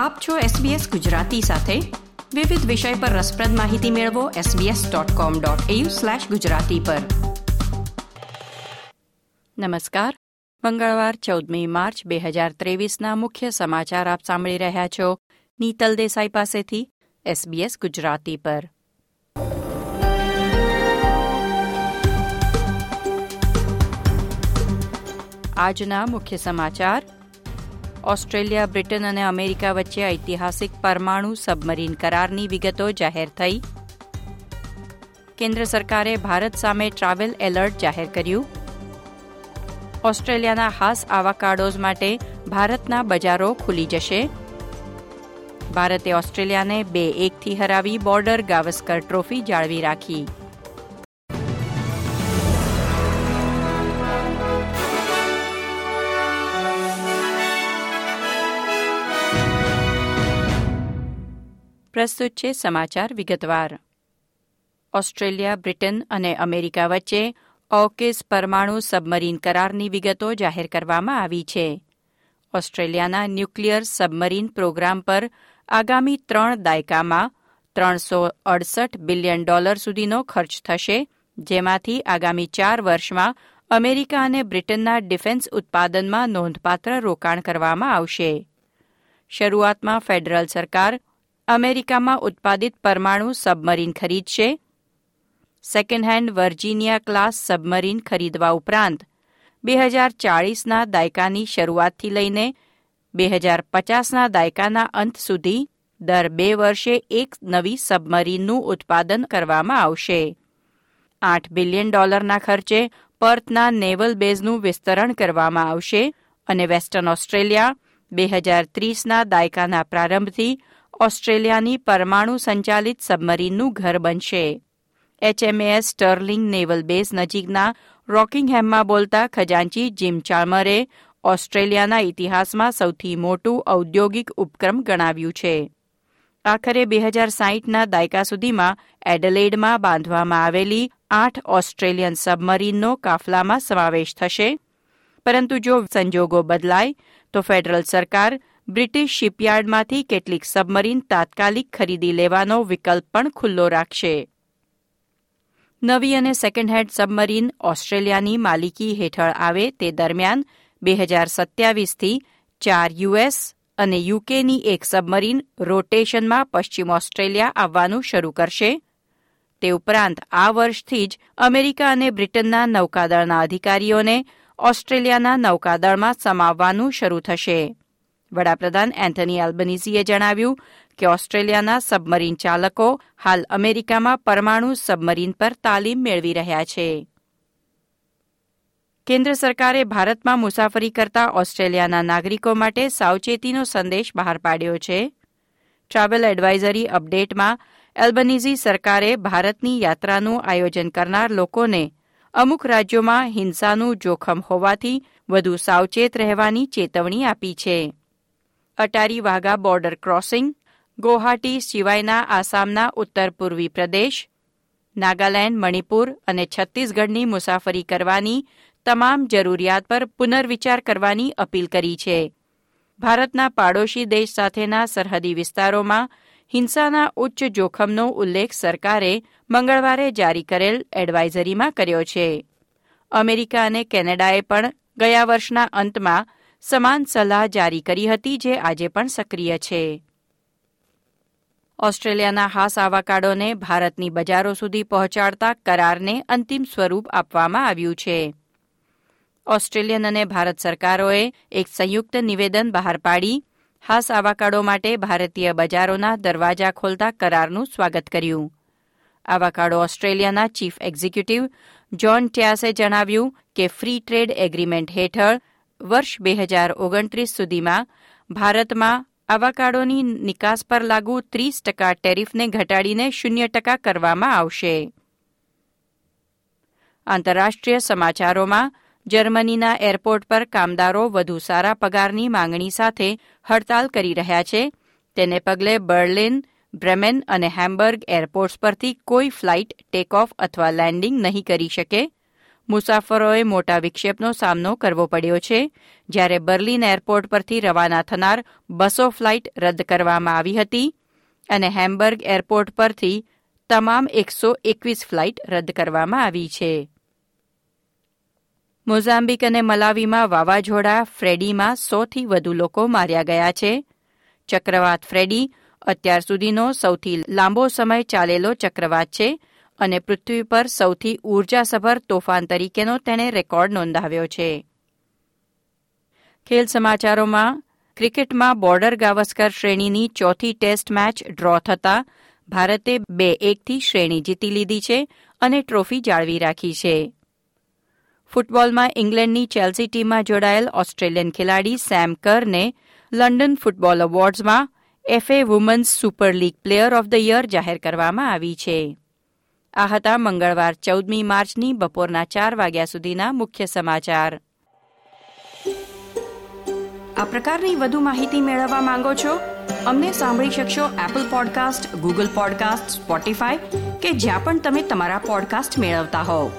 આપ છો SBS ગુજરાતી સાથે. વિવિધ વિષય પર રસપ્રદ માહિતી મેળવો sbs.com.au/gujarati પર. નમસ્કાર. મંગળવાર ચૌદમી માર્ચ બે હજાર ત્રેવીસના મુખ્ય સમાચાર આપ સાંભળી રહ્યા છો નીતલ દેસાઈ પાસેથી SBS ગુજરાતી પર. આજના મુખ્ય સમાચાર ઓસ્ટ્રેલિયા, બ્રિટન અને અમેરિકા વચ્ચે ઐતિહાસિક પરમાણુ સબમરીન કરારની વિગતો જાહેર થઈ. કેન્દ્ર સરકારે ભારત સામે ટ્રાવેલ એલર્ટ જાહેર કર્યું. ઓસ્ટ્રેલિયાના હાસ આવાકાડોઝ માટે ભારતના બજારો ખુલી જશે. ભારતે ઓસ્ટ્રેલિયાને બે એકથી હરાવી બોર્ડર ગાવસ્કર ટ્રોફી જાળવી રાખી. પ્રસ્તુત છે સમાચાર વિગતવાર. ઓસ્ટ્રેલિયા, બ્રિટન અને અમેરિકા વચ્ચે ઓકેસ પરમાણુ સબમરીન કરારની વિગતો જાહેર કરવામાં આવી છે. ઓસ્ટ્રેલિયાના ન્યુક્લિયર સબમરીન પ્રોગ્રામ પર આગામી ત્રણ દાયકામાં ત્રણસો અડસઠ બિલિયન ડોલર સુધીનો ખર્ચ થશે, જેમાંથી આગામી ચાર વર્ષમાં અમેરિકા અને બ્રિટનના ડિફેન્સ ઉત્પાદનમાં નોંધપાત્ર રોકાણ કરવામાં આવશે. શરૂઆતમાં ફેડરલ સરકાર અમેરિકામાં ઉત્પાદિત પરમાણુ સબમરીન ખરીદશે. Second hand Virginia class submarine ખરીદવા ઉપરાંત, બે હજાર ચાળીસના દાયકાની શરૂઆતથી લઈને બે હજાર પચાસના દાયકાના અંત સુધી દર બે વર્ષે એક નવી સબમરીનનું ઉત્પાદન કરવામાં આવશે. આઠ બિલિયન ડોલરના ખર્ચે પર્થના નેવલ બેઝનું વિસ્તરણ કરવામાં આવશે અને વેસ્ટર્ન ઓસ્ટ્રેલિયા બે હજાર ત્રીસના દાયકાના પ્રારંભથી ઓસ્ટ્રેલિયાની પરમાણુ સંચાલિત સબમરીનનું ઘર બનશે. એચએમએસ સ્ટર્લિંગ નેવલ બેઝ નજીકના રોકિંગહેમમાં બોલતા ખજાંચી જીમ ચાર્મરે ઓસ્ટ્રેલિયાના ઇતિહાસમાં સૌથી મોટું ઔદ્યોગિક ઉપક્રમ ગણાવ્યું છે. આખરે બે હજાર સાહીઠના દાયકા સુધીમાં એડલેડમાં બાંધવામાં આવેલી આઠ ઓસ્ટ્રેલિયન સબમરીનનો કાફલામાં સમાવેશ થશે. પરંતુ જો સંજોગો બદલાય, તો ફેડરલ સરકાર બ્રિટિશ શિપયાર્ડમાંથી કેટલીક સબમરીન તાત્કાલિક ખરીદી લેવાનો વિકલ્પ પણ ખુલ્લો રાખશે. નવી અને સેકન્ડ હેન્ડ સબમરીન ઓસ્ટ્રેલિયાની માલિકી હેઠળ આવે તે દરમિયાન બે હજાર સત્યાવીસથી ચાર યુએસ અને યુકેની એક સબમરીન રોટેશનમાં પશ્ચિમ ઓસ્ટ્રેલિયા આવવાનું શરૂ કરશે. તે ઉપરાંત આ વર્ષથી જ અમેરિકા અને બ્રિટનના નૌકાદળના અધિકારીઓને ઓસ્ટ્રેલિયાના નૌકાદળમાં સમાવવાનું શરૂ થશે. વડાપ્રધાન એન્થની એલ્બનીઝીએ જણાવ્યું કે ઓસ્ટ્રેલિયાના સબમરીન ચાલકો હાલ અમેરિકામાં પરમાણુ સબમરીન પર તાલીમ મેળવી રહ્યા છે. કેન્દ્ર સરકારે ભારતમાં મુસાફરી કરતા ઓસ્ટ્રેલિયાના નાગરિકો માટે સાવચેતીનો સંદેશ બહાર પાડ્યો છે. ટ્રાવેલ એડવાઇઝરી અપડેટમાં એલ્બનીઝી સરકારે ભારતની યાત્રાનું આયોજન કરનાર લોકોને અમુક રાજ્યોમાં હિંસાનું જોખમ હોવાથી વધુ સાવચેત રહેવાની ચેતવણી આપી છે. અટારી વાઘા બોર્ડર ક્રોસિંગ ગુવાહાટી સિવાયના આસામના ઉત્તર પૂર્વી પ્રદેશ, નાગાલેન્ડ, મણિપુર અને છત્તીસગઢની મુસાફરી કરવાની તમામ જરૂરિયાત પર પુનર્વિચાર કરવાની અપીલ કરી છે. ભારતના પાડોશી દેશ સાથેના સરહદી વિસ્તારોમાં હિંસાના ઉચ્ચ જોખમનો ઉલ્લેખ સરકારે મંગળવારે જારી કરેલ એડવાઇઝરીમાં કર્યો છે. અમેરિકા અને કેનેડાએ પણ ગયા વર્ષના અંતમાં સમાન સલાહ જારી કરી હતી જે આજે પણ સક્રિય છે. ઓસ્ટ્રેલિયાના હાસ આવાકાડોને ભારતની બજારો સુધી પહોંચાડતા કરારને અંતિમ સ્વરૂપ આપવામાં આવ્યું છે. ઓસ્ટ્રેલિયન અને ભારત સરકારોએ એક સંયુક્ત નિવેદન બહાર પાડી, હાસ આવાકાડો માટે ભારતીય બજારોના દરવાજા ખોલતા કરારનું સ્વાગત કર્યું. આવાકાડો ઓસ્ટ્રેલિયાના ચીફ એક્ઝિક્યુટિવ જ્હોન ટ્યાસે જણાવ્યું કે ફ્રી ટ્રેડ એગ્રીમેન્ટ હેઠળ વર્ષ બે હજાર ઓગણત્રીસ સુધીમાં ભારતમાં આવાકાડોની નિકાસ પર લાગુ ત્રીસ ટકા ટેરિફને ઘટાડીને શૂન્ય ટકા કરવામાં આવશે. આંતરરાષ્ટ્રીય સમાચારોમાં જર્મનીના એરપોર્ટ પર કામદારો વધુ સારા પગારની માંગણી સાથે હડતાલ કરી રહ્યા છે. તેને પગલે બર્લિન, બ્રેમેન અને હેમ્બર્ગ એરપોર્ટ્સ પરથી કોઈ ફ્લાઇટ ટેક ઓફ અથવા લેન્ડિંગ નહીં કરી શકે. મુસાફરોએ મોટા વિક્ષેપનો સામનો કરવો પડ્યો છે. જ્યારે બર્લિન એરપોર્ટ પરથી રવાના થનાર બસો ફ્લાઇટ રદ કરવામાં આવી હતી અને હેમ્બર્ગ એરપોર્ટ પરથી તમામ એકસો એકવીસ ફ્લાઇટ રદ કરવામાં આવી છે. મોઝામ્બિક અને મલાવીમાં વાવાઝોડા ફ્રેડીમાં સોથી વધુ લોકો માર્યા ગયા છે. ચક્રવાત ફ્રેડી અત્યાર સુધીનો સૌથી લાંબો સમય ચાલેલો ચક્રવાત છે. અને પૃથ્વી પર સૌથી ઉર્જાસભર તોફાન તરીકેનો તેણે રેકોર્ડ નોંધાવ્યો છે. ખેલ સમાચારોમાં, ક્રિકેટમાં બોર્ડર ગાવસ્કર શ્રેણીની ચોથી ટેસ્ટ મેચ ડ્રો થતાં ભારતે બે એકથી શ્રેણી જીતી લીધી છે અને ટ્રોફી જાળવી રાખી છે. ફૂટબોલમાં ઇંગ્લેન્ડની ચેલ્સી ટીમમાં જોડાયેલ ઓસ્ટ્રેલિયન ખેલાડી સેમ કરને London football એવોર્ડ્સમાં FA women's super league player of the year જાહેર કરવામાં આવી છે. આ હતા મંગળવાર, ચૌદમી માર્ચની બપોરના ચાર વાગ્યા સુધીના મુખ્ય સમાચાર. આ પ્રકારની વધુ માહિતી મેળવવા માંગો છો? અમને સાંભળી શકશો Apple podcast Google podcast Spotify કે જ્યાં પણ તમે તમારા પોડકાસ્ટ મેળવતા હોવ.